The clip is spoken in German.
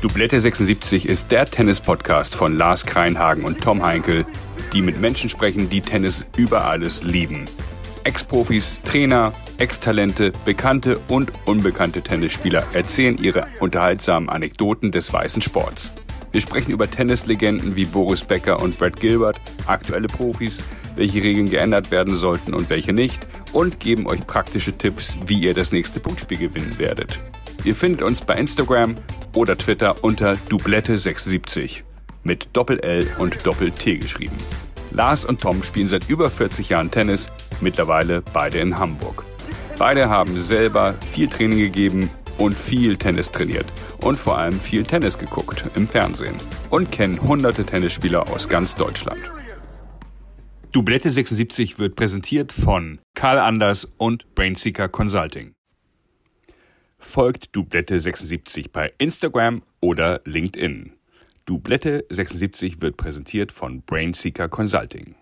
Dublette 76 ist der Tennis-Podcast von Lars Kreinhagen und Tom Heinkel, die mit Menschen sprechen, die Tennis über alles lieben. Ex-Profis, Trainer, Ex-Talente, bekannte und unbekannte Tennisspieler erzählen ihre unterhaltsamen Anekdoten des weißen Sports. Wir sprechen über Tennislegenden wie Boris Becker und Brad Gilbert, aktuelle Profis, welche Regeln geändert werden sollten und welche nicht und geben euch praktische Tipps, wie ihr das nächste Punktspiel gewinnen werdet. Ihr findet uns bei Instagram oder Twitter unter Dublette76 mit Doppel-L und Doppel-T geschrieben. Lars und Tom spielen seit über 40 Jahren Tennis, mittlerweile beide in Hamburg. Beide haben selber viel Training gegeben und viel Tennis trainiert und vor allem viel Tennis geguckt im Fernsehen und kennen hunderte Tennisspieler aus ganz Deutschland. Dublette 76 wird präsentiert von Karl Anders und Brainseeker Consulting. Folgt Dublette 76 bei Instagram oder LinkedIn. Dublette 76 wird präsentiert von Brainseeker Consulting.